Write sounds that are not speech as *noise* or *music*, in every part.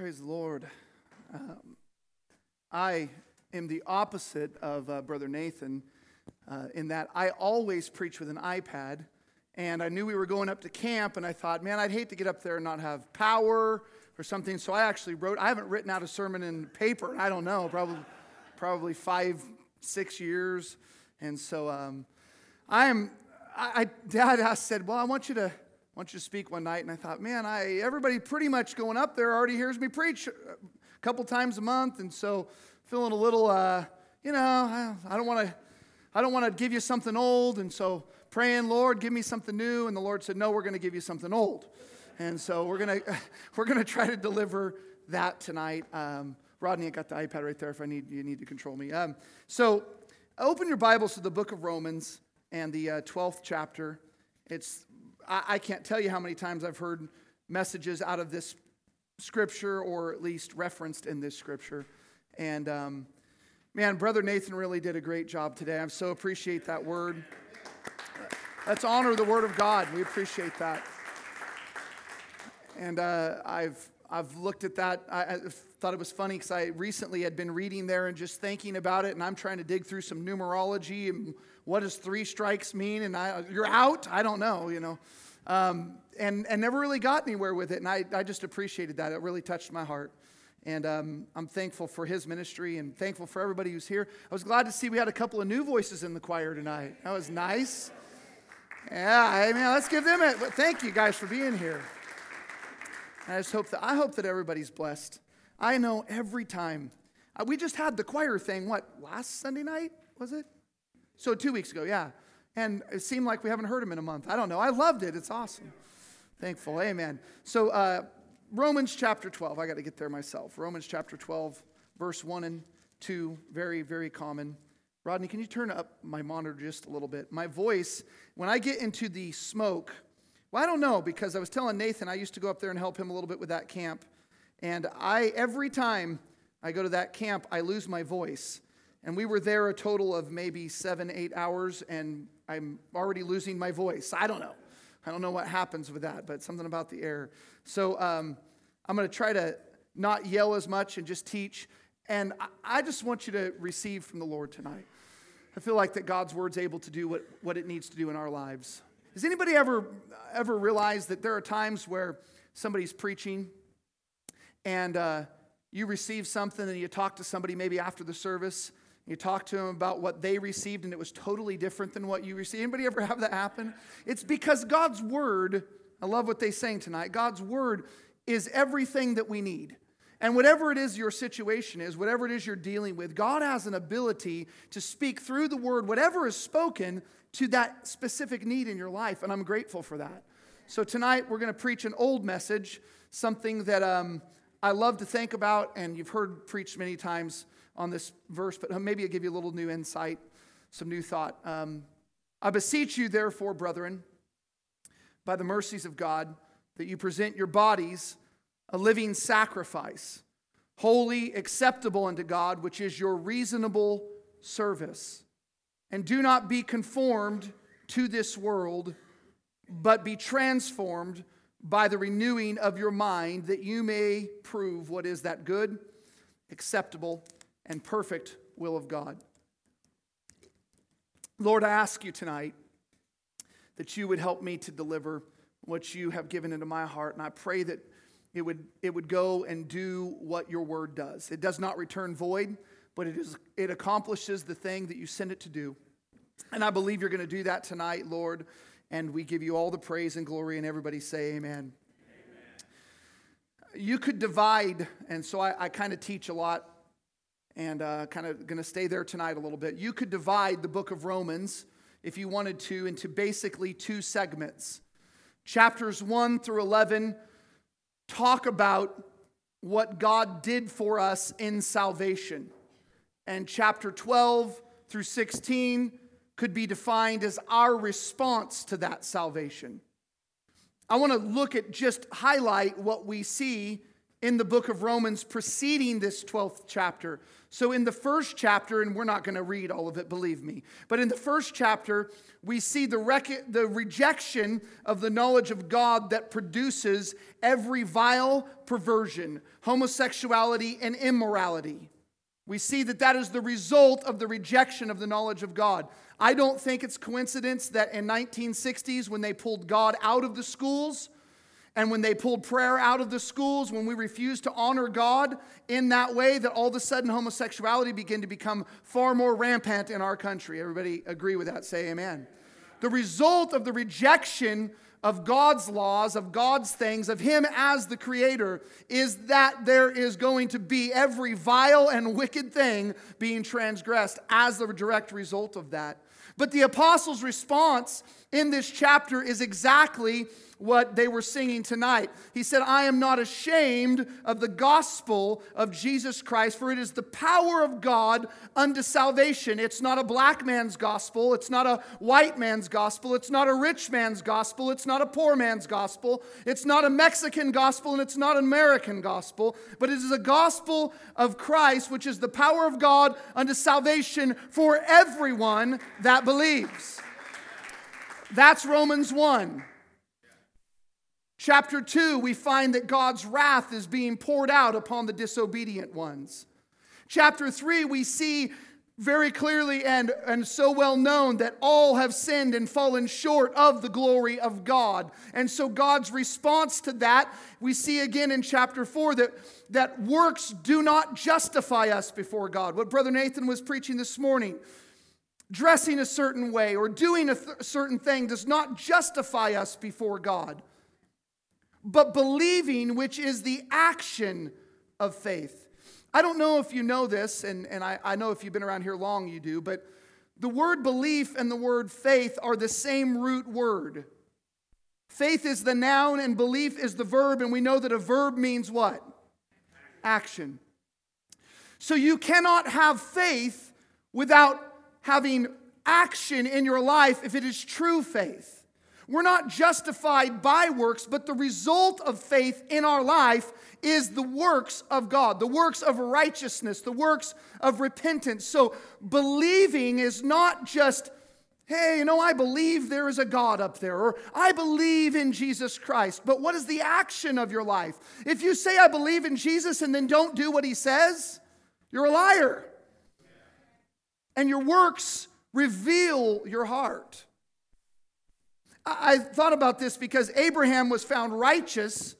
Praise the Lord. Um, I am the opposite of uh, Brother Nathan uh, in that I always preach with an iPad. And I knew we were going up to camp, and I thought, man, I'd hate to get up there and not have power or something. So I actually wrote, I haven't written out a sermon in paper, I don't know, probably, probably five, six years. And so um, I'm, I, I, Dad I said, well, I want you to want you to speak one night. And I thought, man, I, everybody pretty much going up there already hears me preach a couple times a month. And so feeling a little, uh, you know, I, I don't want to, I don't want to give you something old. And so praying, Lord, give me something new. And the Lord said, no, we're going to give you something old. And so we're going *laughs* to, we're to try to deliver that tonight. Um, Rodney, I got the iPad right there if I need, you need to control me. Um, so open your Bibles to the book of Romans and the uh, 12th chapter. It's I, I can't tell you how many times I've heard messages out of this scripture or at least referenced in this scripture. And um, man, Brother Nathan really did a great job today. I so appreciate that word. Let's honor the word of God. We appreciate that. And uh, I've, I've looked at that. I, I thought it was funny because I recently had been reading there and just thinking about it. And I'm trying to dig through some numerology and what does three strikes mean? And I, you're out? I don't know, you know. Um, and, and never really got anywhere with it. And I, I just appreciated that. It really touched my heart. And um, I'm thankful for his ministry and thankful for everybody who's here. I was glad to see we had a couple of new voices in the choir tonight. That was nice. Yeah, I mean, let's give them it. Thank you guys for being here. I just hope that I hope that everybody's blessed. I know every time. Uh, we just had the choir thing. What last Sunday night was it? So two weeks ago, yeah. And it seemed like we haven't heard him in a month. I don't know. I loved it. It's awesome. Thankful. Amen. So, uh, Romans chapter 12. I got to get there myself. Romans chapter 12, verse 1 and 2. Very, very common. Rodney, can you turn up my monitor just a little bit? My voice, when I get into the smoke, well, I don't know because I was telling Nathan I used to go up there and help him a little bit with that camp. And I, every time I go to that camp, I lose my voice. And we were there a total of maybe seven, eight hours, and I'm already losing my voice. I don't know. I don't know what happens with that, but something about the air. So um, I'm going to try to not yell as much and just teach. And I just want you to receive from the Lord tonight. I feel like that God's word's able to do what, what it needs to do in our lives. Has anybody ever ever realized that there are times where somebody's preaching and uh, you receive something and you talk to somebody maybe after the service you talk to them about what they received and it was totally different than what you received. Anybody ever *laughs* have that happen? It's because God's word, I love what they sang tonight. God's word is everything that we need. And whatever it is your situation is, whatever it is you're dealing with, God has an ability to speak through the word, whatever is spoken, to that specific need in your life. And I'm grateful for that. So tonight we're going to preach an old message, something that um, I love to think about, and you've heard preached many times on this verse, but maybe I'll give you a little new insight, some new thought. Um, I beseech you, therefore, brethren, by the mercies of God, that you present your bodies a living sacrifice, holy, acceptable unto God, which is your reasonable service. And do not be conformed to this world, but be transformed by the renewing of your mind, that you may prove what is that good, acceptable, and perfect will of God. Lord, I ask you tonight that you would help me to deliver what you have given into my heart, and I pray that it would, it would go and do what your word does. It does not return void, but it, is, it accomplishes the thing that you send it to do. And I believe you're going to do that tonight, Lord, and we give you all the praise and glory, and everybody say amen. amen. You could divide, and so I, I kind of teach a lot and uh, kind of going to stay there tonight a little bit. You could divide the book of Romans, if you wanted to, into basically two segments. Chapters 1 through 11 talk about what God did for us in salvation. And chapter 12 through 16 could be defined as our response to that salvation. I want to look at just highlight what we see in the book of Romans preceding this 12th chapter. So, in the first chapter, and we're not going to read all of it, believe me, but in the first chapter, we see the, rec- the rejection of the knowledge of God that produces every vile perversion, homosexuality, and immorality. We see that that is the result of the rejection of the knowledge of God. I don't think it's coincidence that in 1960s when they pulled God out of the schools, and when they pulled prayer out of the schools, when we refused to honor God in that way, that all of a sudden homosexuality began to become far more rampant in our country. Everybody agree with that? Say amen. The result of the rejection of God's laws, of God's things, of Him as the Creator, is that there is going to be every vile and wicked thing being transgressed as the direct result of that. But the apostles' response in this chapter is exactly what they were singing tonight. He said, I am not ashamed of the gospel of Jesus Christ, for it is the power of God unto salvation. It's not a black man's gospel, it's not a white man's gospel, it's not a rich man's gospel, it's not a poor man's gospel, it's not a Mexican gospel, and it's not an American gospel, but it is a gospel of Christ, which is the power of God unto salvation for everyone that believes. That's Romans 1. Chapter 2, we find that God's wrath is being poured out upon the disobedient ones. Chapter 3, we see very clearly and, and so well known that all have sinned and fallen short of the glory of God. And so God's response to that, we see again in chapter 4 that, that works do not justify us before God. What Brother Nathan was preaching this morning dressing a certain way or doing a th- certain thing does not justify us before God but believing, which is the action of faith. I don't know if you know this, and, and I, I know if you've been around here long, you do, but the word belief and the word faith are the same root word. Faith is the noun and belief is the verb, and we know that a verb means what? Action. So you cannot have faith without having action in your life if it is true faith. We're not justified by works, but the result of faith in our life is the works of God, the works of righteousness, the works of repentance. So believing is not just, hey, you know, I believe there is a God up there, or I believe in Jesus Christ. But what is the action of your life? If you say, I believe in Jesus, and then don't do what he says, you're a liar. And your works reveal your heart. I thought about this because Abraham was found righteous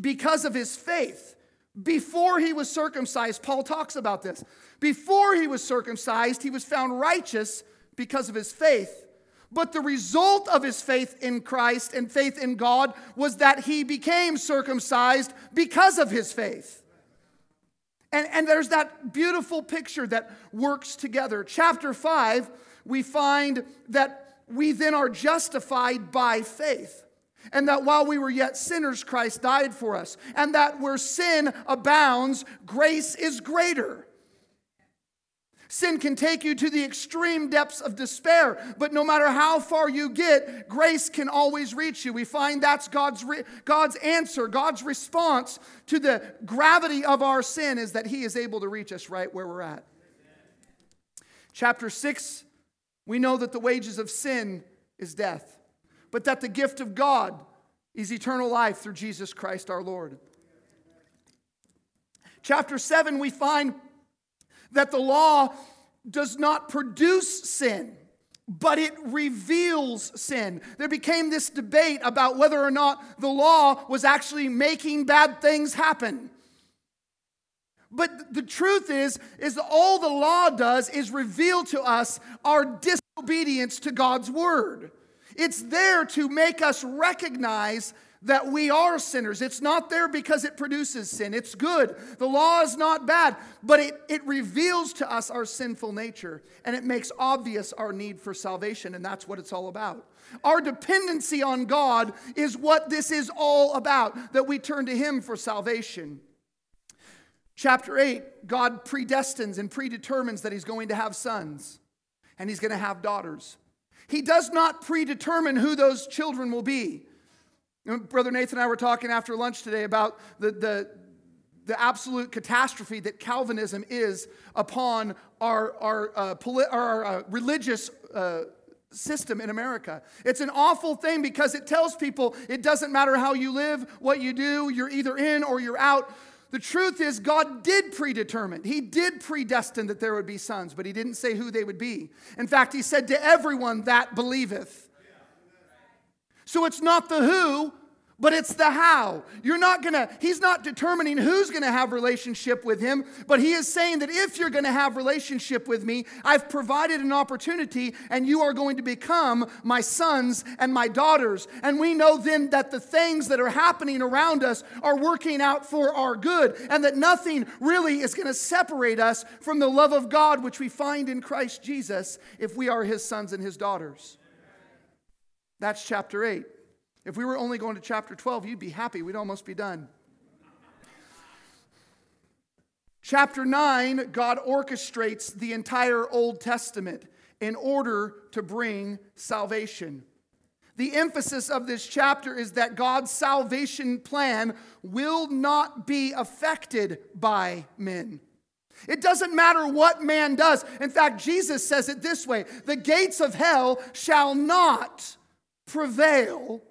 because of his faith. Before he was circumcised, Paul talks about this. Before he was circumcised, he was found righteous because of his faith. But the result of his faith in Christ and faith in God was that he became circumcised because of his faith. And, and there's that beautiful picture that works together. Chapter 5, we find that we then are justified by faith. And that while we were yet sinners, Christ died for us. And that where sin abounds, grace is greater. Sin can take you to the extreme depths of despair, but no matter how far you get, grace can always reach you. We find that's God's, re- God's answer, God's response to the gravity of our sin is that He is able to reach us right where we're at. Chapter 6 we know that the wages of sin is death, but that the gift of God is eternal life through Jesus Christ our Lord. Chapter 7, we find that the law does not produce sin, but it reveals sin. There became this debate about whether or not the law was actually making bad things happen. But the truth is, is all the law does is reveal to us our disobedience to God's word. It's there to make us recognize that we are sinners. It's not there because it produces sin. It's good. The law is not bad, but it, it reveals to us our sinful nature and it makes obvious our need for salvation, and that's what it's all about. Our dependency on God is what this is all about, that we turn to Him for salvation. Chapter 8, God predestines and predetermines that he's going to have sons and he's going to have daughters. He does not predetermine who those children will be. Brother Nathan and I were talking after lunch today about the, the, the absolute catastrophe that Calvinism is upon our, our, uh, poli- our uh, religious uh, system in America. It's an awful thing because it tells people it doesn't matter how you live, what you do, you're either in or you're out. The truth is, God did predetermine. He did predestine that there would be sons, but He didn't say who they would be. In fact, He said to everyone that believeth. So it's not the who, but it's the how. You're not gonna, he's not determining who's gonna have relationship with him, but he is saying that if you're gonna have relationship with me, I've provided an opportunity and you are going to become my sons and my daughters. And we know then that the things that are happening around us are working out for our good, and that nothing really is gonna separate us from the love of God which we find in Christ Jesus if we are his sons and his daughters. That's chapter 8. If we were only going to chapter 12, you'd be happy. We'd almost be done. Chapter 9, God orchestrates the entire Old Testament in order to bring salvation. The emphasis of this chapter is that God's salvation plan will not be affected by men. It doesn't matter what man does. In fact, Jesus says it this way the gates of hell shall not prevail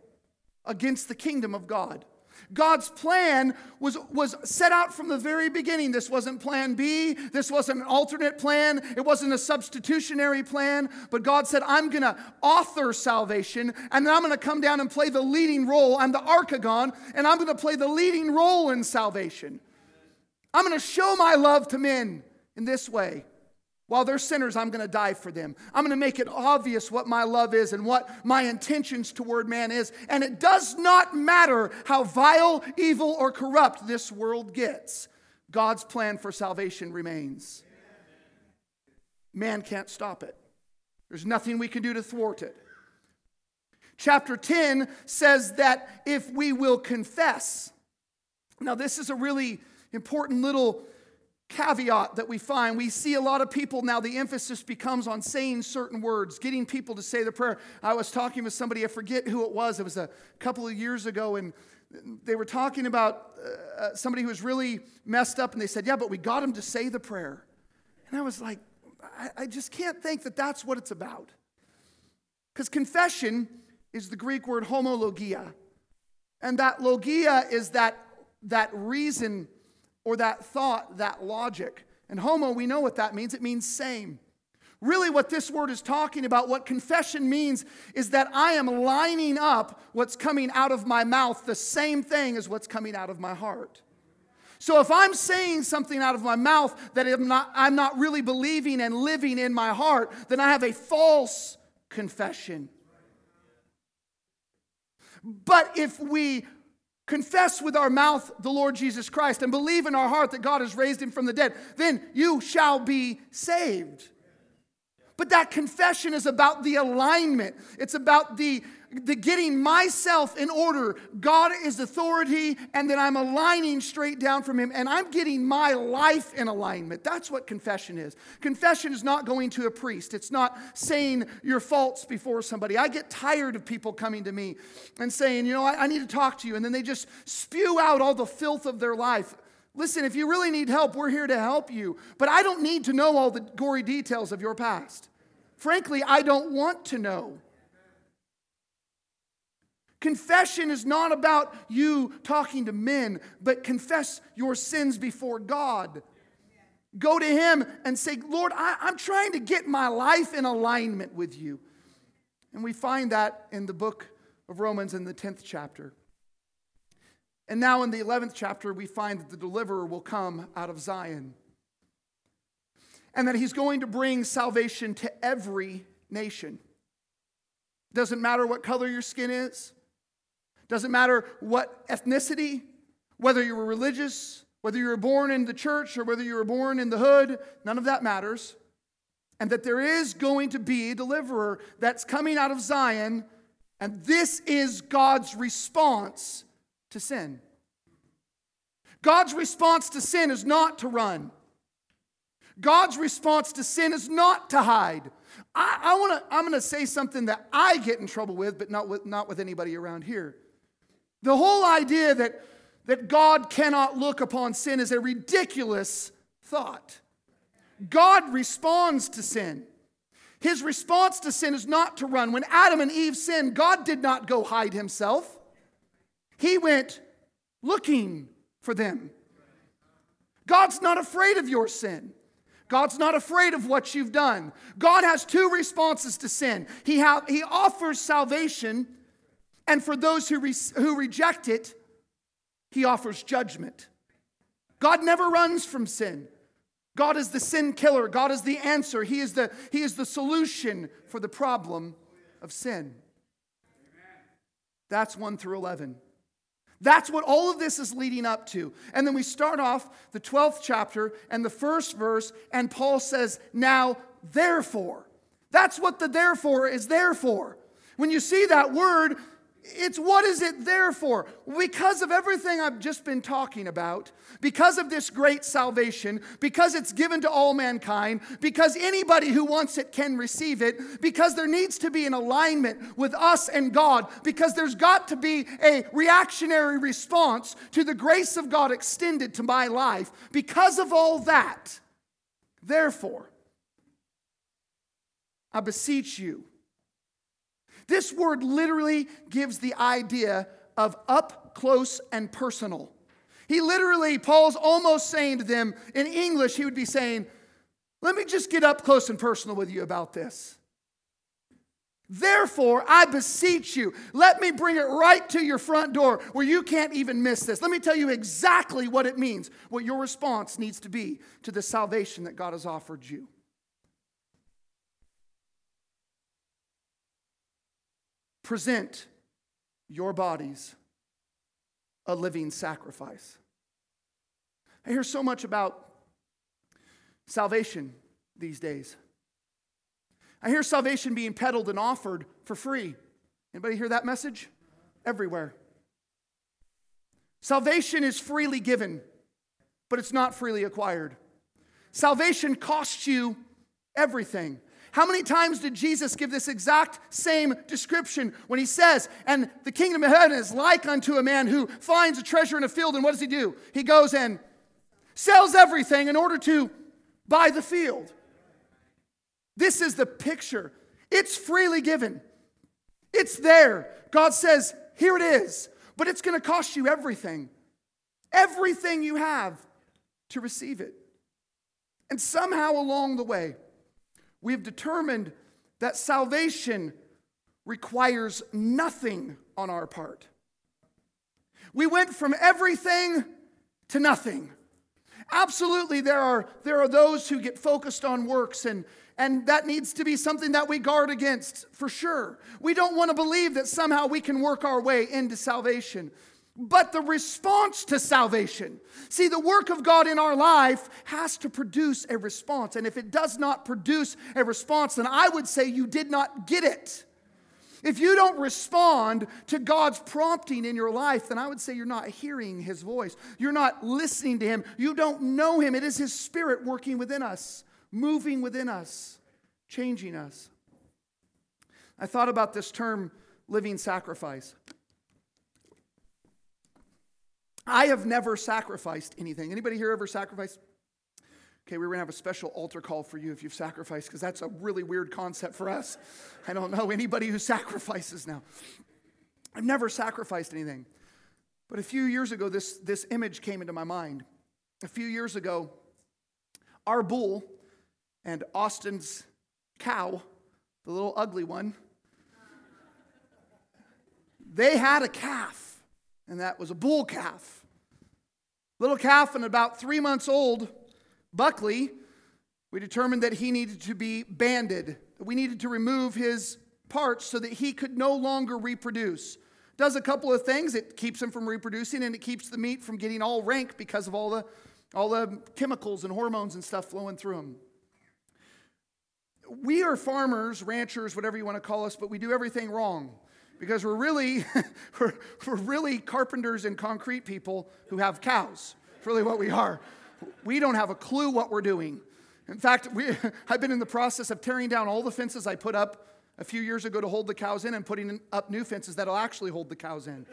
against the kingdom of God. God's plan was, was set out from the very beginning. This wasn't plan B. This wasn't an alternate plan. It wasn't a substitutionary plan. But God said, I'm going to author salvation, and then I'm going to come down and play the leading role. I'm the archegon, and I'm going to play the leading role in salvation. I'm going to show my love to men in this way. While they're sinners, I'm going to die for them. I'm going to make it obvious what my love is and what my intentions toward man is. And it does not matter how vile, evil, or corrupt this world gets, God's plan for salvation remains. Man can't stop it, there's nothing we can do to thwart it. Chapter 10 says that if we will confess, now this is a really important little caveat that we find. We see a lot of people now, the emphasis becomes on saying certain words, getting people to say the prayer. I was talking with somebody, I forget who it was, it was a couple of years ago, and they were talking about uh, uh somebody who was really messed up, and they said, Yeah, but we got him to say the prayer. And I was like, I, I just can't think that that's what it's about. Because confession is the Greek word homologia. And that logia is that, that reason or that thought, that logic. And homo, we know what that means. It means same. Really, what this word is talking about, what confession means, is that I am lining up what's coming out of my mouth the same thing as what's coming out of my heart. So if I'm saying something out of my mouth that I'm not, I'm not really believing and living in my heart, then I have a false confession. But if we confess with our mouth the Lord Jesus Christ and believe in our heart that God has raised him from the dead, then you shall be saved. But that confession is about the alignment. It's about the the getting myself in order. God is authority, and then I'm aligning straight down from Him, and I'm getting my life in alignment. That's what confession is. Confession is not going to a priest, it's not saying your faults before somebody. I get tired of people coming to me and saying, you know, I, I need to talk to you, and then they just spew out all the filth of their life. Listen, if you really need help, we're here to help you. But I don't need to know all the gory details of your past. Frankly, I don't want to know. Confession is not about you talking to men, but confess your sins before God. Go to Him and say, Lord, I, am trying to get my life in alignment with you. And we find that in the book of Romans in the 10th chapter. And now in the 11th chapter, we find that the deliverer will come out of Zion and that he's going to bring salvation to every nation. Doesn't matter what color your skin is, doesn't matter what ethnicity, whether you were religious, whether you were born in the church or whether you were born in the hood, none of that matters. And that there is going to be a deliverer that's coming out of Zion, and this is God's response to sin. God's response to sin is not to run. God's response to sin is not to hide. I, I wanna, I'm going to say something that I get in trouble with, but not with, not with anybody around here. The whole idea that, that God cannot look upon sin is a ridiculous thought. God responds to sin. His response to sin is not to run. When Adam and Eve sinned, God did not go hide himself, He went looking for them. God's not afraid of your sin. God's not afraid of what you've done. God has two responses to sin. He, ha- he offers salvation, and for those who, re- who reject it, He offers judgment. God never runs from sin. God is the sin killer. God is the answer. He is the, he is the solution for the problem of sin. That's 1 through 11. That's what all of this is leading up to. And then we start off the 12th chapter and the first verse, and Paul says, Now, therefore. That's what the therefore is there for. When you see that word, it's what is it there for? Because of everything I've just been talking about, because of this great salvation, because it's given to all mankind, because anybody who wants it can receive it, because there needs to be an alignment with us and God, because there's got to be a reactionary response to the grace of God extended to my life. Because of all that, therefore, I beseech you this word literally gives the idea of up close and personal. He literally, Paul's almost saying to them, in English, he would be saying, Let me just get up close and personal with you about this. Therefore, I beseech you, let me bring it right to your front door where you can't even miss this. Let me tell you exactly what it means, what your response needs to be to the salvation that God has offered you. Present your bodies a living sacrifice. I hear so much about salvation these days. I hear salvation being peddled and offered for free. Anybody hear that message? Everywhere. Salvation is freely given, but it's not freely acquired. Salvation costs you everything. How many times did Jesus give this exact same description when he says, And the kingdom of heaven is like unto a man who finds a treasure in a field, and what does he do? He goes and sells everything in order to buy the field. This is the picture. It's freely given, it's there. God says, Here it is, but it's going to cost you everything. Everything you have to receive it. And somehow along the way, we have determined that salvation requires nothing on our part. We went from everything to nothing. Absolutely, there are, there are those who get focused on works, and, and that needs to be something that we guard against for sure. We don't want to believe that somehow we can work our way into salvation but the response to salvation. See, the work of God in our life has to produce a response. And if it does not produce a response, then I would say you did not get it. If you don't respond to God's prompting in your life, then I would say you're not hearing His voice. You're not listening to Him. You don't know Him. It is His Spirit working within us, moving within us, changing us. I thought about this term, living sacrifice. I have never sacrificed anything. Anybody here ever sacrificed? Okay, we're gonna have a special altar call for you if you've sacrificed, because that's a really weird concept for us. I don't know anybody who *laughs* sacrifices now. I've never sacrificed anything. But a few years ago, this, this image came into my mind. A few years ago, our bull and Austin's cow, the little ugly one, they had a calf and that was a bull calf. Little calf and about three months old, Buckley, we determined that he needed to be banded. We needed to remove his parts so that he could no longer reproduce. Does a couple of things. It keeps him from reproducing and it keeps the meat from getting all rank because of all the, all the chemicals and hormones and stuff flowing through him. We are farmers, ranchers, whatever you want to call us, but we do everything wrong because we're really, *laughs* we're, we're really carpenters and concrete people who have cows. It's really what we are. We don't have a clue what we're doing. In fact, we, *laughs* I've been in the process of tearing down all the fences I put up a few years ago to hold the cows in and putting up new fences that'll actually hold the cows in.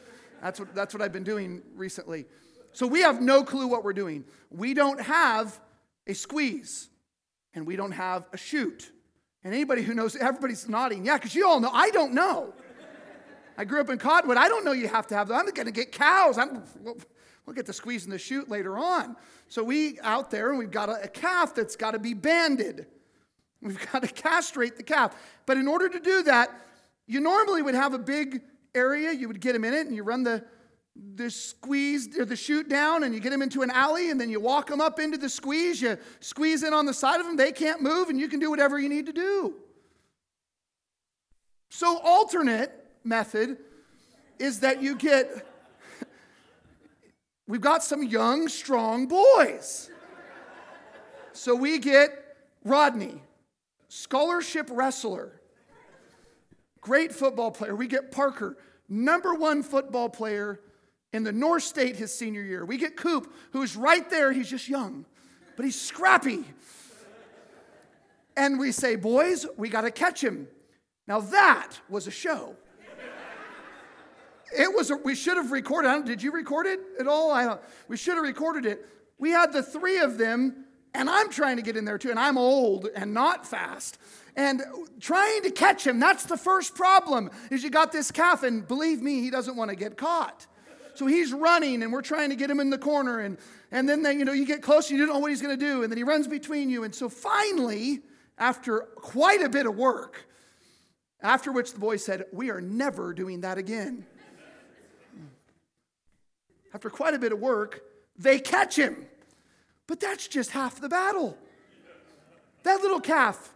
That's what, that's what I've been doing recently. So we have no clue what we're doing. We don't have a squeeze and we don't have a chute. And anybody who knows, everybody's nodding. Yeah, because you all know. I don't know. I grew up in Cottonwood. I don't know you have to have them. I'm going to get cows. I'm, we'll get the squeeze and the chute later on. So we out there and we've got a, a calf that's got to be banded. We've *laughs* got to castrate the calf. But in order to do that, you normally would have a big area. You would get him in it and you run the, the squeeze or the chute down and you get them into an alley and then you walk them up into the squeeze. You squeeze in on the side of them. They can't move and you can do whatever you need to do. So, alternate method is that you get, we've got some young, strong boys. So we get Rodney, scholarship wrestler, great football player. We get Parker, number one football player in the North State his senior year. We get Coop, who's right there. He's just young, but he's scrappy. And we say, boys, we got to catch him. Now that was a show. It was, a, we should have recorded. Did you record it at all? I don't, we should have recorded it. We had the three of them, and I'm trying to get in there too, and I'm old and not fast. And trying to catch him, that's the first problem, is you got this calf, and believe me, he doesn't want to get caught. So he's running, and we're trying to get him in the corner, and, and then they, you know, you get close, and you don't know what he's going to do, and then he runs between you. And so finally, after quite a bit of work, after which the boy said, We are never doing that again after quite a bit of work, they catch him. But that's just half the battle. That little calf,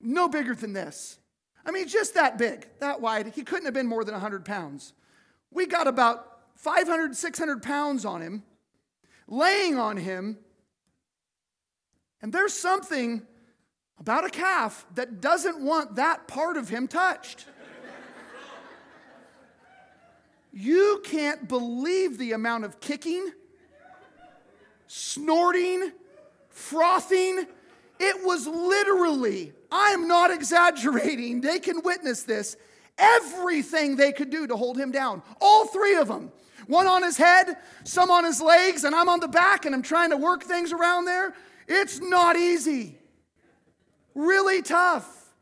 no bigger than this. I mean, just that big, that wide. He couldn't have been more than 100 pounds. We got about 500, 600 pounds on him, laying on him. And there's something about a calf that doesn't want that part of him touched. You can't believe the amount of kicking, snorting, frothing. It was literally, I'm not exaggerating, they can witness this, everything they could do to hold him down. All three of them. One on his head, some on his legs, and I'm on the back and I'm trying to work things around there. It's not easy. Really tough.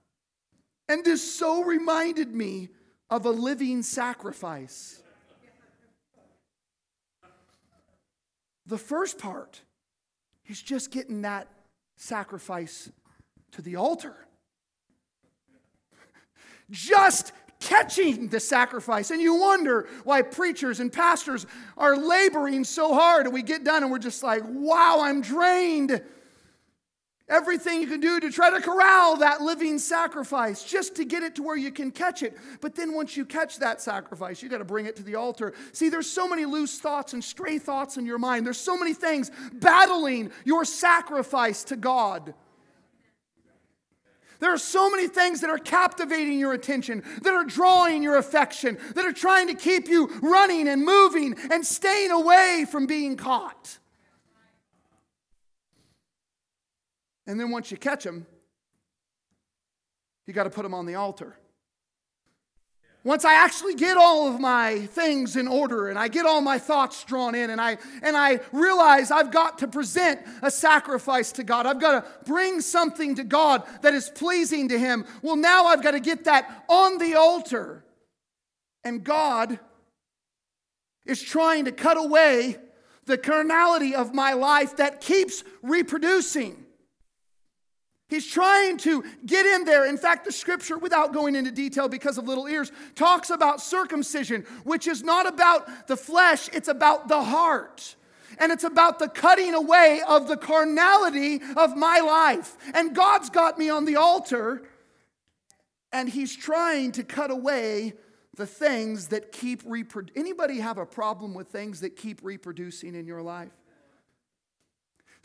And this so reminded me of a living sacrifice. The first part, he's just getting that sacrifice to the altar. Just catching the sacrifice. And you wonder why preachers and pastors are laboring so hard. And we get done and we're just like, wow, I'm drained. Everything you can do to try to corral that living sacrifice just to get it to where you can catch it. But then once you catch that sacrifice, you got to bring it to the altar. See, there's so many loose thoughts and stray thoughts in your mind. There's so many things battling your sacrifice to God. There are so many things that are captivating your attention, that are drawing your affection, that are trying to keep you running and moving and staying away from being caught. And then once you catch them, you got to put them on the altar. Once I actually get all of my things in order and I get all my thoughts drawn in and I and I realize I've got to present a sacrifice to God. I've got to bring something to God that is pleasing to him. Well, now I've got to get that on the altar. And God is trying to cut away the carnality of my life that keeps reproducing. He's trying to get in there. In fact, the scripture, without going into detail because of little ears, talks about circumcision, which is not about the flesh, it's about the heart. And it's about the cutting away of the carnality of my life. And God's got me on the altar, and He's trying to cut away the things that keep reproducing. Anybody have a problem with things that keep reproducing in your life?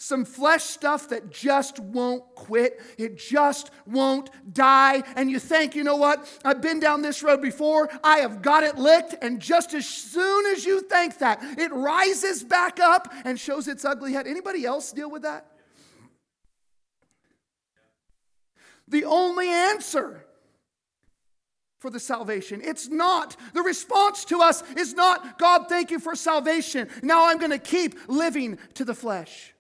Some flesh stuff that just won't quit. It just won't die. And you think, you know what? I've been down this road before. I have got it licked. And just as soon as you think that, it rises back up and shows its ugly head. Anybody else deal with that? The only answer for the salvation. It's not. The response to us is not, God, thank you for salvation. Now I'm going to keep living to the flesh.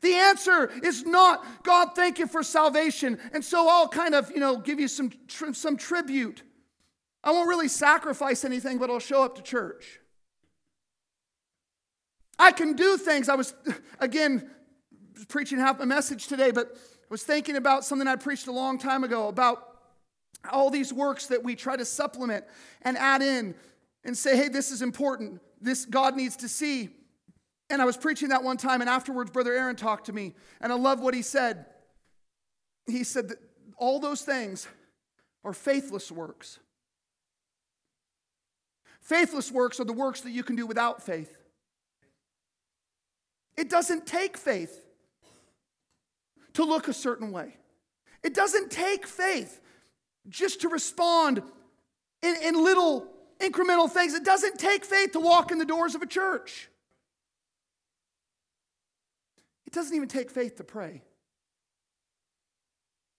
The answer is not, God, thank you for salvation. And so I'll kind of, you know, give you some, some tribute. I won't really sacrifice anything, but I'll show up to church. I can do things. I was, *laughs* again, preaching half my message today, but I was thinking about something I preached a long time ago about all these works that we try to supplement and add in and say, hey, this is important. This God needs to see. And I was preaching that one time, and afterwards, Brother Aaron talked to me, and I love what he said. He said that all those things are faithless works. Faithless works are the works that you can do without faith. It doesn't take faith to look a certain way. It doesn't take faith just to respond in, in little incremental things. It doesn't take faith to walk in the doors of a church. It doesn't even take faith to pray.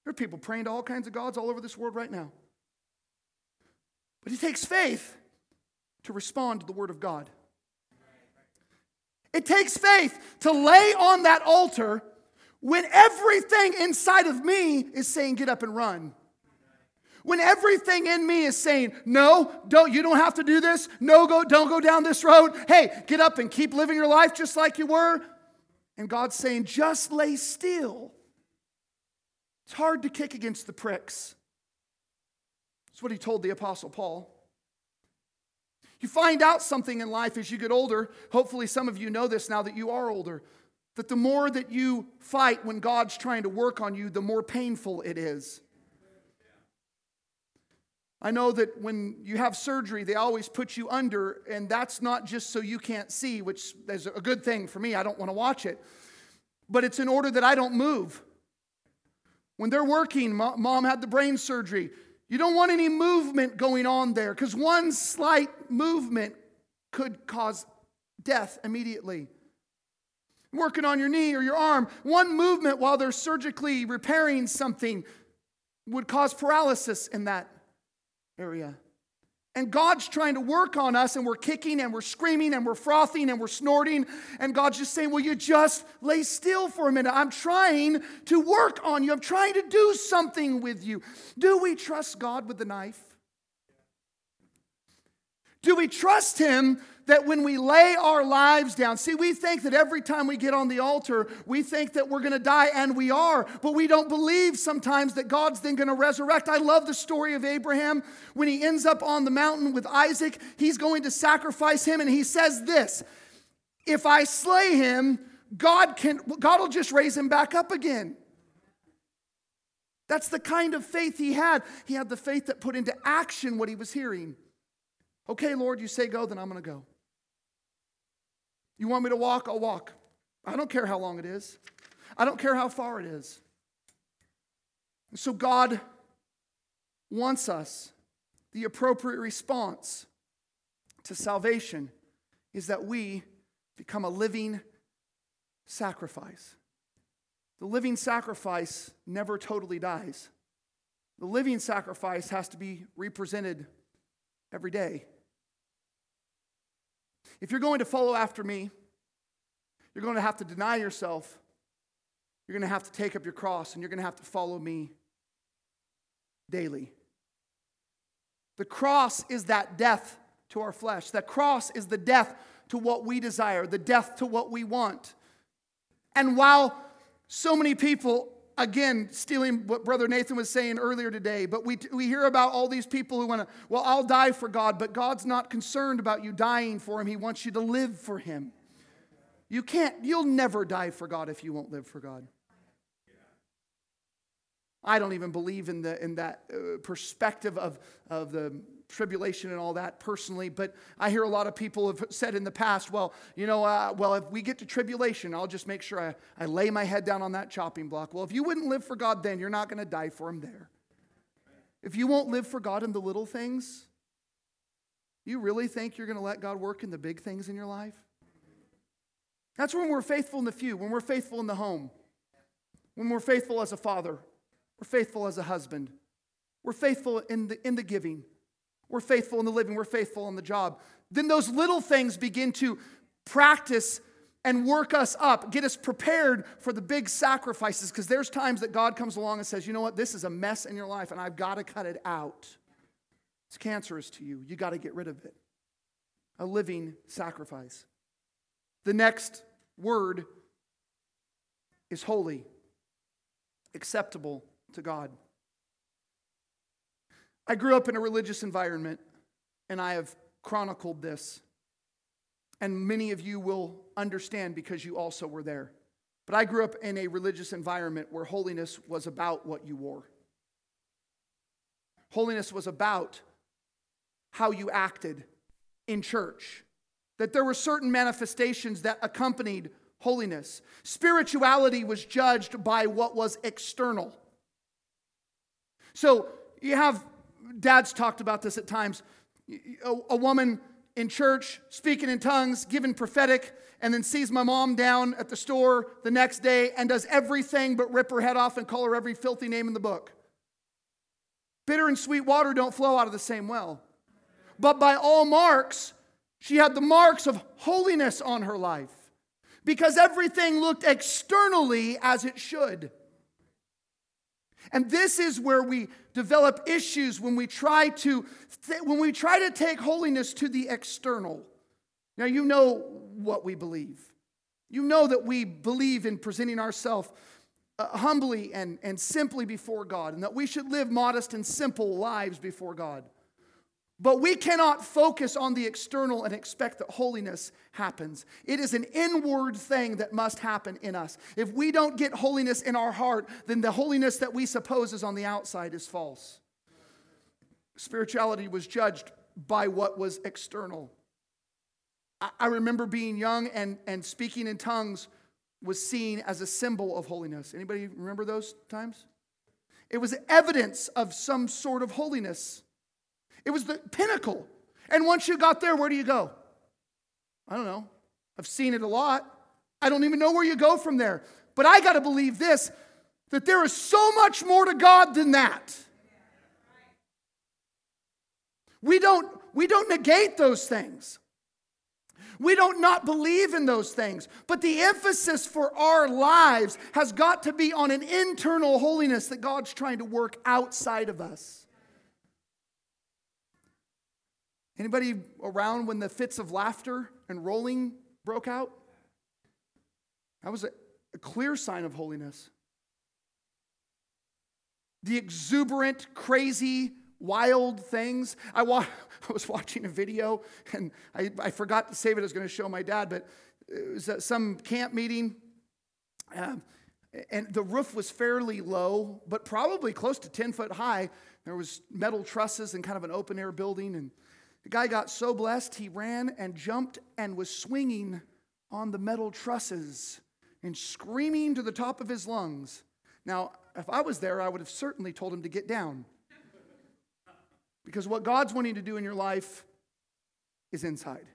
There are people praying to all kinds of gods all over this world right now. But it takes faith to respond to the Word of God. It takes faith to lay on that altar when everything inside of me is saying, get up and run. When everything in me is saying, no, don't, you don't have to do this. No, go, don't go down this road. Hey, get up and keep living your life just like you were. And God's saying, just lay still. It's hard to kick against the pricks. That's what he told the Apostle Paul. You find out something in life as you get older. Hopefully, some of you know this now that you are older. That the more that you fight when God's trying to work on you, the more painful it is. I know that when you have surgery, they always put you under, and that's not just so you can't see, which is a good thing for me. I don't want to watch it. But it's in order that I don't move. When they're working, mom had the brain surgery. You don't want any movement going on there because one slight movement could cause death immediately. Working on your knee or your arm, one movement while they're surgically repairing something would cause paralysis in that area. And God's trying to work on us, and we're kicking and we're screaming and we're frothing and we're snorting. And God's just saying, Will you just lay still for a minute? I'm trying to work on you, I'm trying to do something with you. Do we trust God with the knife? Do we trust Him that when we lay our lives down, see, we think that every time we get on the altar, we think that we're going to die, and we are, but we don't believe sometimes that God's then going to resurrect. I love the story of Abraham. When he ends up on the mountain with Isaac, he's going to sacrifice him, and he says this If I slay him, God can God will just raise him back up again. That's the kind of faith he had. He had the faith that put into action what he was hearing. Okay, Lord, you say go, then I'm going to go. You want me to walk? I'll walk. I don't care how long it is, I don't care how far it is. So God wants us, the appropriate response to salvation is that we become a living sacrifice. The living sacrifice never totally dies. The living sacrifice has to be represented every day. If you're going to follow after me, you're going to have to deny yourself. You're going to have to take up your cross and you're going to have to follow me daily. The cross is that death to our flesh. That cross is the death to what we desire, the death to what we want. And while so many people again, stealing what Brother Nathan was saying earlier today, but we, we hear about all these people who want to, well, I'll die for God, but God's not concerned about you dying for Him. He wants you to live for Him. You can't, you'll never die for God if you won't live for God. I don't even believe in, the, in that uh, perspective of, of the tribulation and all that personally, but I hear a lot of people have said in the past, well, you know, uh, well, if we get to tribulation, I'll just make sure I, I lay my head down on that chopping block. Well, if you wouldn't live for God then, you're not going to die for Him there. If you won't live for God in the little things, you really think you're going to let God work in the big things in your life? That's when we're faithful in the few, when we're faithful in the home, when we're faithful as a father, We're faithful as a husband. We're faithful in the, in the giving. We're faithful in the living. We're faithful in the job. Then those little things begin to practice and work us up, get us prepared for the big sacrifices. Because there's times that God comes along and says, you know what, this is a mess in your life and I've got to cut it out. It's cancerous to you. You got to get rid of it. A living sacrifice. The next word is holy, acceptable to God. I grew up in a religious environment, and I have chronicled this. And many of you will understand because you also were there. But I grew up in a religious environment where holiness was about what you wore. Holiness was about how you acted in church, that there were certain manifestations that accompanied holiness. Spirituality was judged by what was external. So you have, dads talked about this at times, a, a woman in church speaking in tongues, giving prophetic, and then sees my mom down at the store the next day and does everything but rip her head off and call her every filthy name in the book. Bitter and sweet water don't flow out of the same well. But by all marks, she had the marks of holiness on her life because everything looked externally as it should. And this is where we develop issues when we try to when we try to take holiness to the external. Now you know what we believe. You know that we believe in presenting ourselves uh, humbly and, and simply before God, and that we should live modest and simple lives before God. But we cannot focus on the external and expect that holiness happens. It is an inward thing that must happen in us. If we don't get holiness in our heart, then the holiness that we suppose is on the outside is false. Spirituality was judged by what was external. I remember being young and, and speaking in tongues was seen as a symbol of holiness. Anybody remember those times? It was evidence of some sort of holiness. It was the pinnacle. And once you got there, where do you go? I don't know. I've seen it a lot. I don't even know where you go from there. But I got to believe this that there is so much more to God than that. We don't, we don't negate those things. We don't not believe in those things. But the emphasis for our lives has got to be on an internal holiness that God's trying to work outside of us. Anybody around when the fits of laughter and rolling broke out? That was a, a clear sign of holiness. The exuberant, crazy, wild things. I, wa- *laughs* I was watching a video and I, I forgot to save it. I was going to show my dad, but it was at some camp meeting. Uh, and the roof was fairly low, but probably close to 10 foot high. There was metal trusses and kind of an open air building. And the guy got so blessed, he ran and jumped and was swinging on the metal trusses and screaming to the top of his lungs. Now, if I was there, I would have certainly told him to get down. Because what God's wanting to do in your life is inside.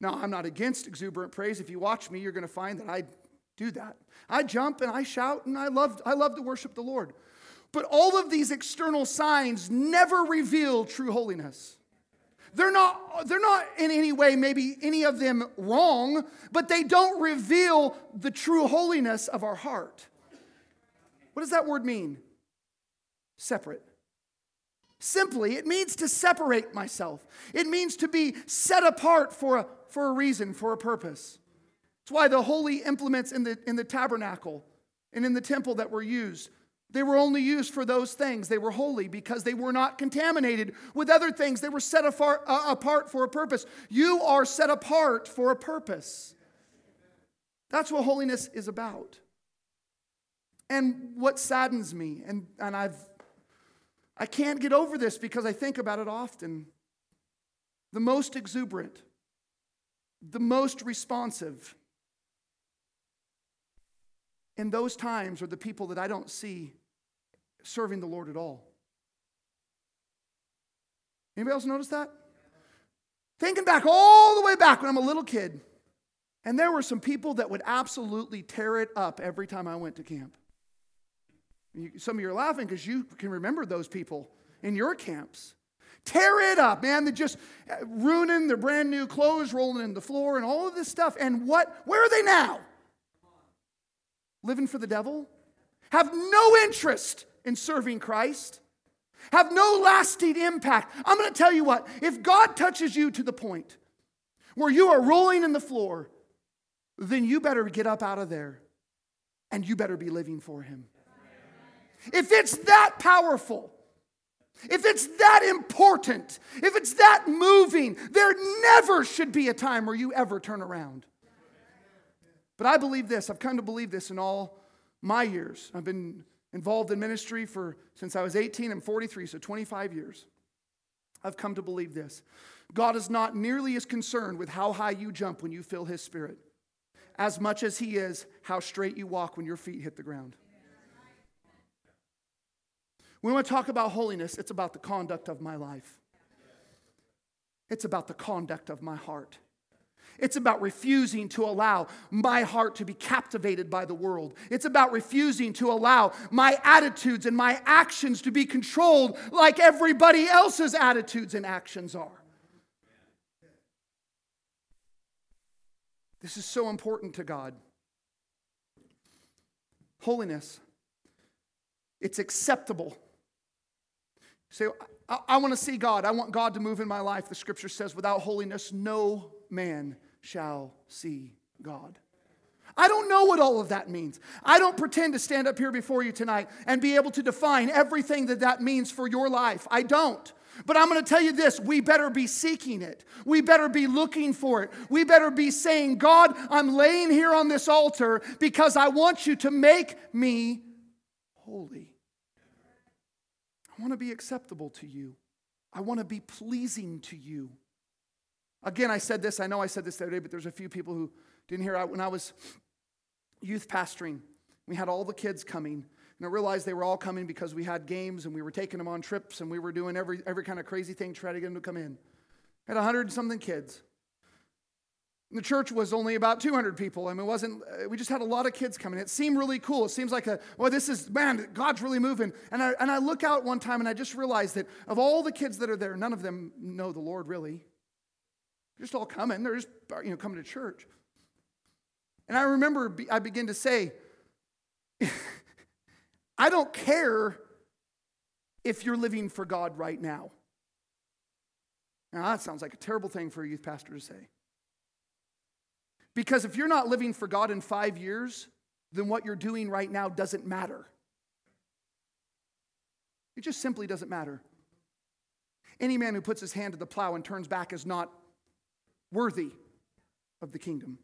Now, I'm not against exuberant praise. If you watch me, you're going to find that I do that. I jump and I shout and I love, I love to worship the Lord. But all of these external signs never reveal true holiness. They're not, they're not in any way, maybe any of them wrong, but they don't reveal the true holiness of our heart. What does that word mean? Separate. Simply, it means to separate myself. It means to be set apart for a, for a reason, for a purpose. It's why the holy implements in the, in the tabernacle and in the temple that were used they were only used for those things. They were holy because they were not contaminated with other things. They were set afar, uh, apart for a purpose. You are set apart for a purpose. That's what holiness is about. And what saddens me, and, and I've I can't get over this because I think about it often. The most exuberant, the most responsive in those times are the people that I don't see serving the Lord at all. Anybody else notice that? Thinking back all the way back when I'm a little kid, and there were some people that would absolutely tear it up every time I went to camp. You, some of you are laughing because you can remember those people in your camps. Tear it up, man. They're just uh, ruining their brand new clothes, rolling in the floor, and all of this stuff. And what? Where are they now? Living for the devil? Have no interest in serving Christ? Have no lasting impact. I'm going to tell you what, if God touches you to the point where you are rolling in the floor, then you better get up out of there and you better be living for Him. If it's that powerful, if it's that important, if it's that moving, there never should be a time where you ever turn around. But I believe this, I've come to believe this in all my years. I've been involved in ministry for since I was 18, I'm 43, so 25 years. I've come to believe this. God is not nearly as concerned with how high you jump when you feel his spirit as much as he is how straight you walk when your feet hit the ground. When we talk about holiness, it's about the conduct of my life. It's about the conduct of my heart. It's about refusing to allow my heart to be captivated by the world. It's about refusing to allow my attitudes and my actions to be controlled like everybody else's attitudes and actions are. This is so important to God. Holiness, it's acceptable say, I, I want to see God. I want God to move in my life. The scripture says, without holiness, no man shall see God. I don't know what all of that means. I don't pretend to stand up here before you tonight and be able to define everything that that means for your life. I don't. But I'm going to tell you this we better be seeking it. We better be looking for it. We better be saying, God, I'm laying here on this altar because I want you to make me holy. I want to be acceptable to you. I want to be pleasing to you. Again, I said this, I know I said this the other day, but there's a few people who didn't hear it. When I was youth pastoring, we had all the kids coming. And I realized they were all coming because we had games and we were taking them on trips and we were doing every, every kind of crazy thing to try to get them to come in. I had 100 something kids. The church was only about 200 people. I mean, it wasn't, uh, we just had a lot of kids coming. It seemed really cool. It seems like a, well, this is, man, God's really moving. And I, and I look out one time and I just realized that of all the kids that are there, none of them know the Lord really. Just all coming. They're just, you know, coming to church. And I remember I begin to say, *laughs* I don't care if you're living for God right now. Now, that sounds like a terrible thing for a youth pastor to say. Because if you're not living for God in five years, then what you're doing right now doesn't matter. It just simply doesn't matter. Any man who puts his hand to the plow and turns back is not worthy of the kingdom.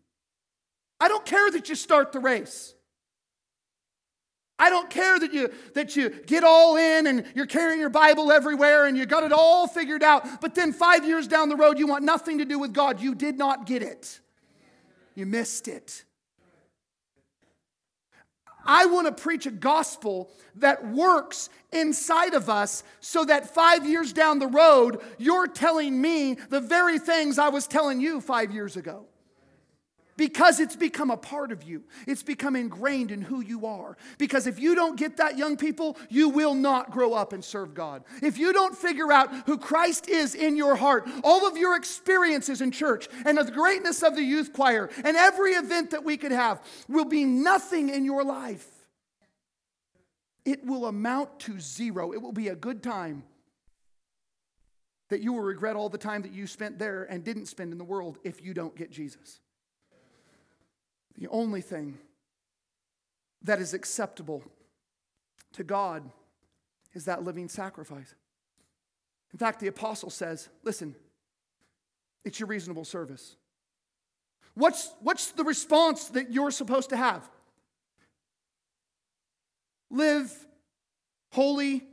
I don't care that you start the race. I don't care that you that you get all in and you're carrying your Bible everywhere and you got it all figured out, but then 5 years down the road you want nothing to do with God. You did not get it. You missed it. I want to preach a gospel that works inside of us so that five years down the road, you're telling me the very things I was telling you five years ago because it's become a part of you. It's become ingrained in who you are. Because if you don't get that, young people, you will not grow up and serve God. If you don't figure out who Christ is in your heart, all of your experiences in church and the greatness of the youth choir and every event that we could have will be nothing in your life. It will amount to zero. It will be a good time that you will regret all the time that you spent there and didn't spend in the world if you don't get Jesus. The only thing that is acceptable to God is that living sacrifice. In fact, the apostle says, listen, it's your reasonable service. What's, what's the response that you're supposed to have? Live holy,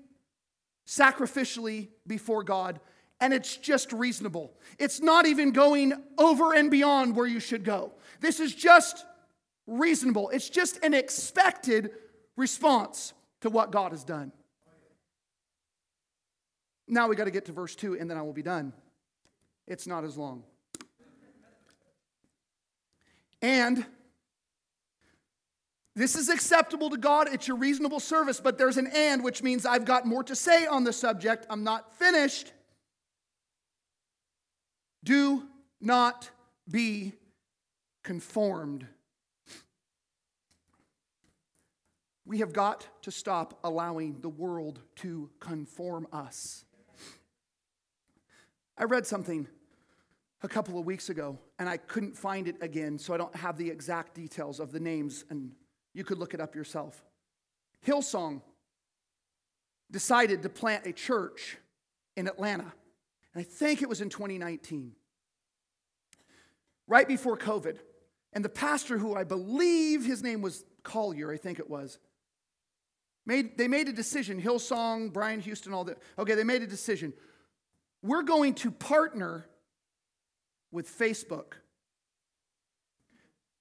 sacrificially before God, and it's just reasonable. It's not even going over and beyond where you should go. This is just reasonable. It's just an expected response to what God has done. Now we got to get to verse 2 and then I will be done. It's not as long. And This is acceptable to God. It's your reasonable service, but there's an and, which means I've got more to say on the subject. I'm not finished. Do not be conformed. We have got to stop allowing the world to conform us. I read something a couple of weeks ago and I couldn't find it again, so I don't have the exact details of the names, and you could look it up yourself. Hillsong decided to plant a church in Atlanta, and I think it was in 2019, right before COVID. And the pastor, who I believe his name was Collier, I think it was, made, they made a decision. Hillsong, Brian Houston, all that. Okay, they made a decision. We're going to partner with Facebook.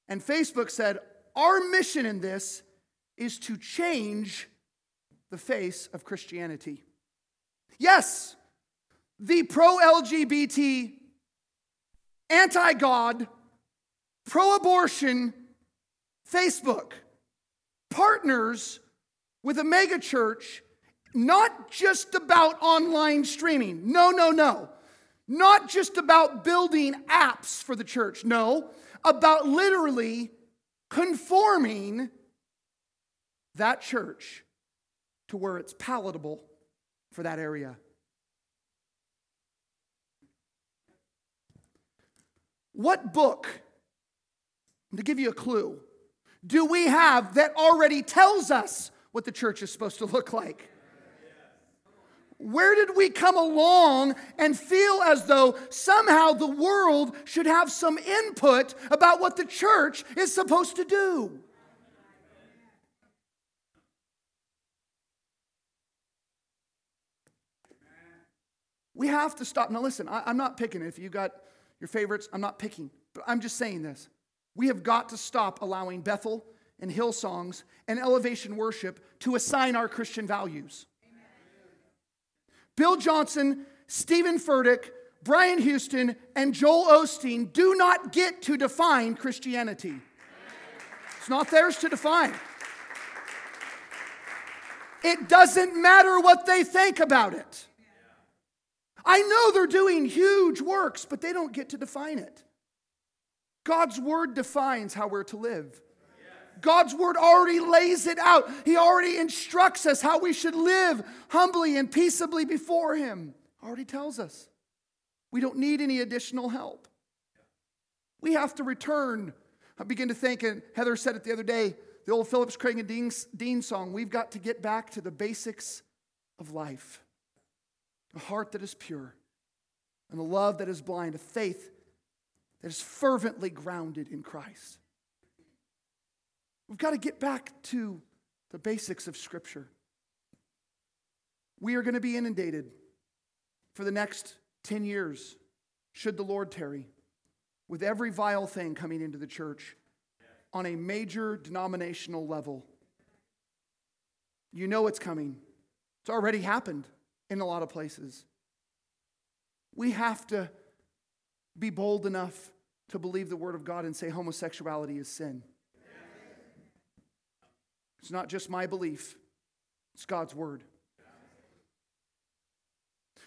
And Facebook said, Our mission in this is to change the face of Christianity. Yes, the pro LGBT, anti God, pro abortion Facebook partners with a megachurch, not just about online streaming. No, no, no. Not just about building apps for the church. No, about literally conforming that church to where it's palatable for that area. What book, to give you a clue, do we have that already tells us what the church is supposed to look like? Where did we come along and feel as though somehow the world should have some input about what the church is supposed to do? We have to stop. Now, listen, I, am not picking. If you got your favorites, I'm not picking. But I'm just saying this. We have got to stop allowing Bethel and Hillsongs and elevation worship to assign our Christian values. Bill Johnson, Steven Furtick, Brian Houston, and Joel Osteen do not get to define Christianity. It's not theirs to define. It doesn't matter what they think about it. I know they're doing huge works, but they don't get to define it. God's word defines how we're to live. God's word already lays it out. He already instructs us how we should live humbly and peaceably before Him. Already tells us. We don't need any additional help. We have to return. I begin to think, and Heather said it the other day, the old Phillips Craig and Dean, Dean song, we've got to get back to the basics of life a heart that is pure, and a love that is blind, a faith that is fervently grounded in Christ. We've got to get back to the basics of Scripture. We are going to be inundated for the next 10 years, should the Lord tarry, with every vile thing coming into the church on a major denominational level. You know it's coming, it's already happened in a lot of places. We have to be bold enough to believe the Word of God and say homosexuality is sin. It's not just my belief, it's God's word.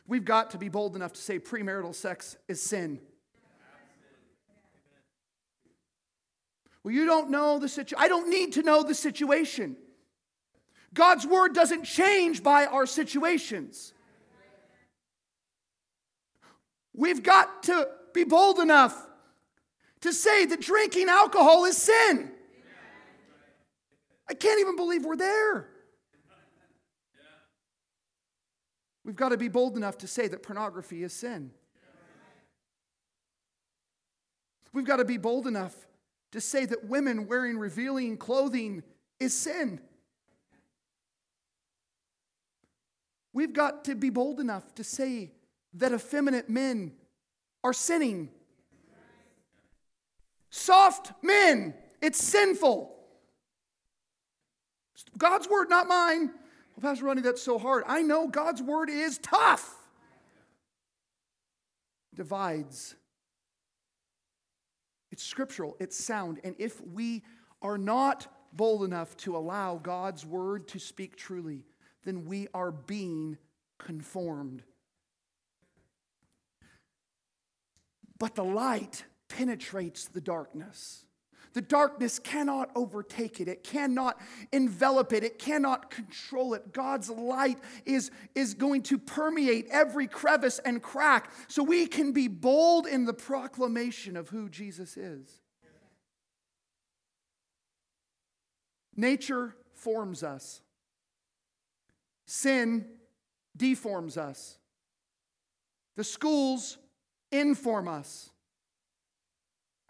We've got to be bold enough to say premarital sex is sin. Well, you don't know the situation. I don't need to know the situation. God's word doesn't change by our situations. We've got to be bold enough to say that drinking alcohol is sin. I can't even believe we're there. We've got to be bold enough to say that pornography is sin. We've got to be bold enough to say that women wearing revealing clothing is sin. We've got to be bold enough to say that effeminate men are sinning. Soft men, it's sinful. God's word, not mine. Well, Pastor Ronnie, that's so hard. I know God's word is tough. Divides. It's scriptural, it's sound. And if we are not bold enough to allow God's word to speak truly, then we are being conformed. But the light penetrates the darkness. The darkness cannot overtake it. It cannot envelop it. It cannot control it. God's light is, is going to permeate every crevice and crack so we can be bold in the proclamation of who Jesus is. Nature forms us, sin deforms us, the schools inform us.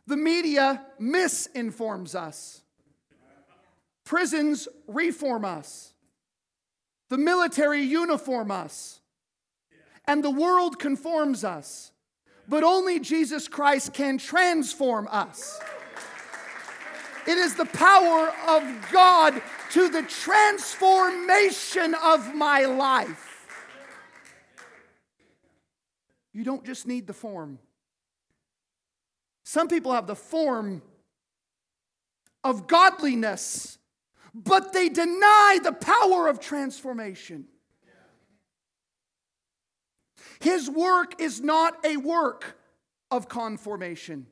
The media misinforms us. Prisons reform us. The military uniform us. And the world conforms us. But only Jesus Christ can transform us. It is the power of God to the transformation of my life. You don't just need the form. Some people have the form of godliness, but they deny the power of transformation. His work is not a work of conformation.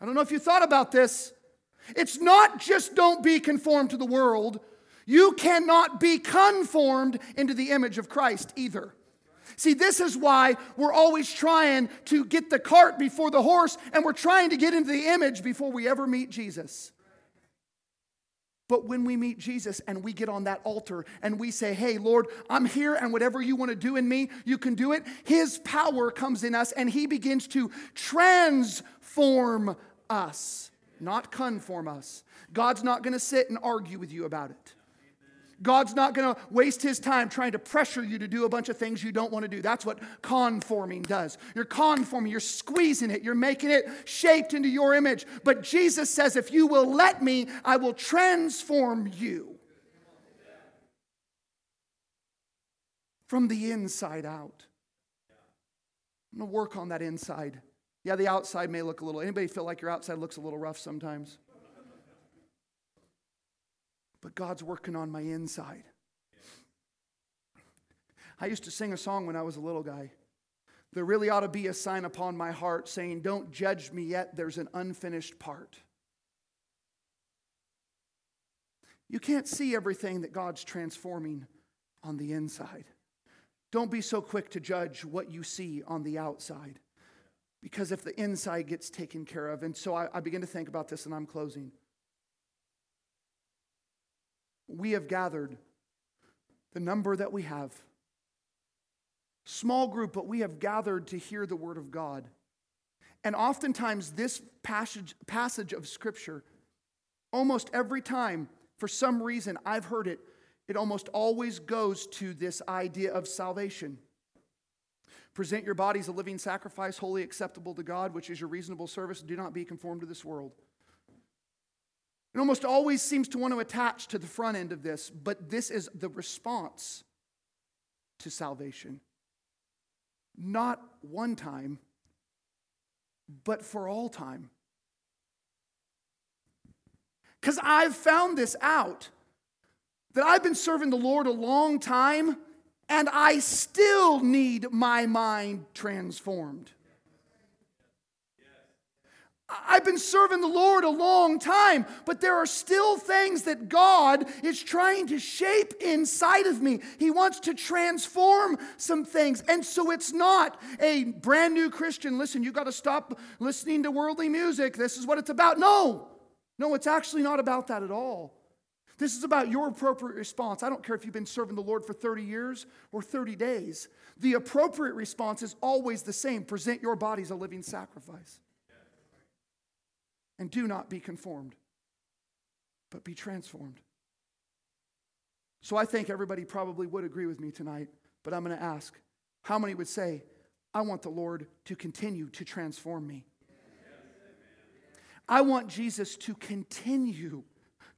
I don't know if you thought about this. It's not just don't be conformed to the world, you cannot be conformed into the image of Christ either. See, this is why we're always trying to get the cart before the horse, and we're trying to get into the image before we ever meet Jesus. But when we meet Jesus and we get on that altar and we say, Hey, Lord, I'm here, and whatever you want to do in me, you can do it, His power comes in us and He begins to transform us, not conform us. God's not going to sit and argue with you about it. God's not going to waste his time trying to pressure you to do a bunch of things you don't want to do. That's what conforming does. You're conforming, you're squeezing it, you're making it shaped into your image. But Jesus says, if you will let me, I will transform you from the inside out. I'm going to work on that inside. Yeah, the outside may look a little. Anybody feel like your outside looks a little rough sometimes? But God's working on my inside. I used to sing a song when I was a little guy. There really ought to be a sign upon my heart saying, Don't judge me yet, there's an unfinished part. You can't see everything that God's transforming on the inside. Don't be so quick to judge what you see on the outside. Because if the inside gets taken care of, and so I, I begin to think about this and I'm closing we have gathered, the number that we have, small group, but we have gathered to hear the word of God. And oftentimes, this passage, passage of Scripture, almost every time, for some reason, I've heard it, it almost always goes to this idea of salvation. Present your bodies a living sacrifice, holy acceptable to God, which is your reasonable service. Do not be conformed to this world. It almost always seems to want to attach to the front end of this, but this is the response to salvation. Not one time, but for all time. Because I've found this out that I've been serving the Lord a long time and I still need my mind transformed. I've been serving the Lord a long time, but there are still things that God is trying to shape inside of me. He wants to transform some things. And so it's not a brand new Christian, listen, you got to stop listening to worldly music. This is what it's about. No, no, it's actually not about that at all. This is about your appropriate response. I don't care if you've been serving the Lord for 30 years or 30 days. The appropriate response is always the same present your body as a living sacrifice. And do not be conformed, but be transformed. So I think everybody probably would agree with me tonight, but I'm going to ask how many would say, I want the Lord to continue to transform me? I want Jesus to continue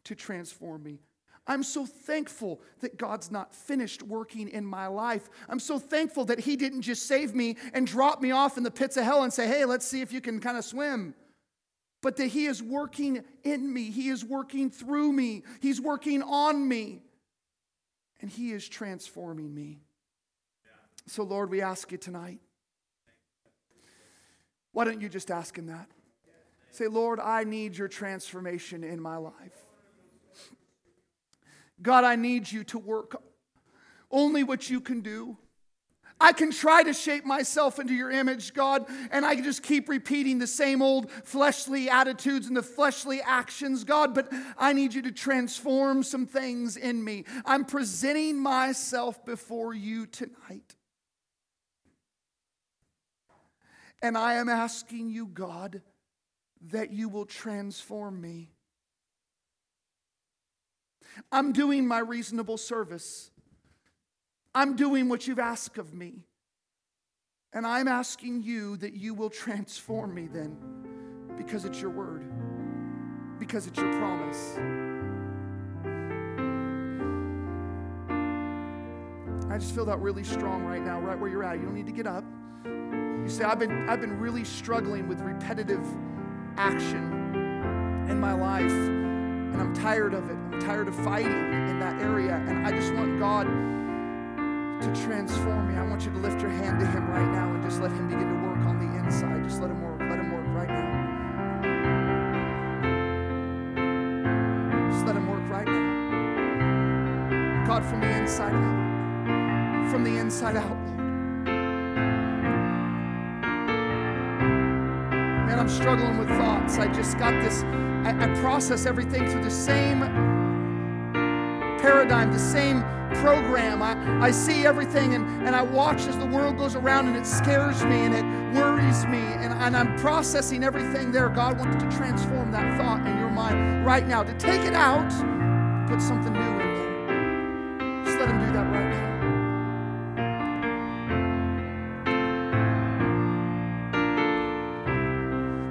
to transform me. I'm so thankful that God's not finished working in my life. I'm so thankful that He didn't just save me and drop me off in the pits of hell and say, hey, let's see if you can kind of swim. But that He is working in me, He is working through me, He's working on me, and He is transforming me. So, Lord, we ask you tonight. Why don't you just ask Him that? Say, Lord, I need your transformation in my life. God, I need you to work only what you can do. I can try to shape myself into your image, God, and I can just keep repeating the same old fleshly attitudes and the fleshly actions, God, but I need you to transform some things in me. I'm presenting myself before you tonight. And I am asking you, God, that you will transform me. I'm doing my reasonable service. I'm doing what you've asked of me. And I'm asking you that you will transform me then because it's your word, because it's your promise. I just feel that really strong right now, right where you're at. You don't need to get up. You say, I've been, I've been really struggling with repetitive action in my life, and I'm tired of it. I'm tired of fighting in that area, and I just want God to transform me. I want you to lift your hand to Him right now and just let Him begin to work on the inside. Just let Him work. Let Him work right now. Just let Him work right now. God, from the inside out. From the inside out, Lord. Man, I'm struggling with thoughts. I just got this, I, I process everything through the same paradigm, the same program. I, I see everything and, and I watch as the world goes around and it scares me and it worries me. And, and I'm processing everything there. God wants to transform that thought in your mind right now, to take it out, put something new in there. Just let Him do that right now.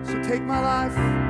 So take my life.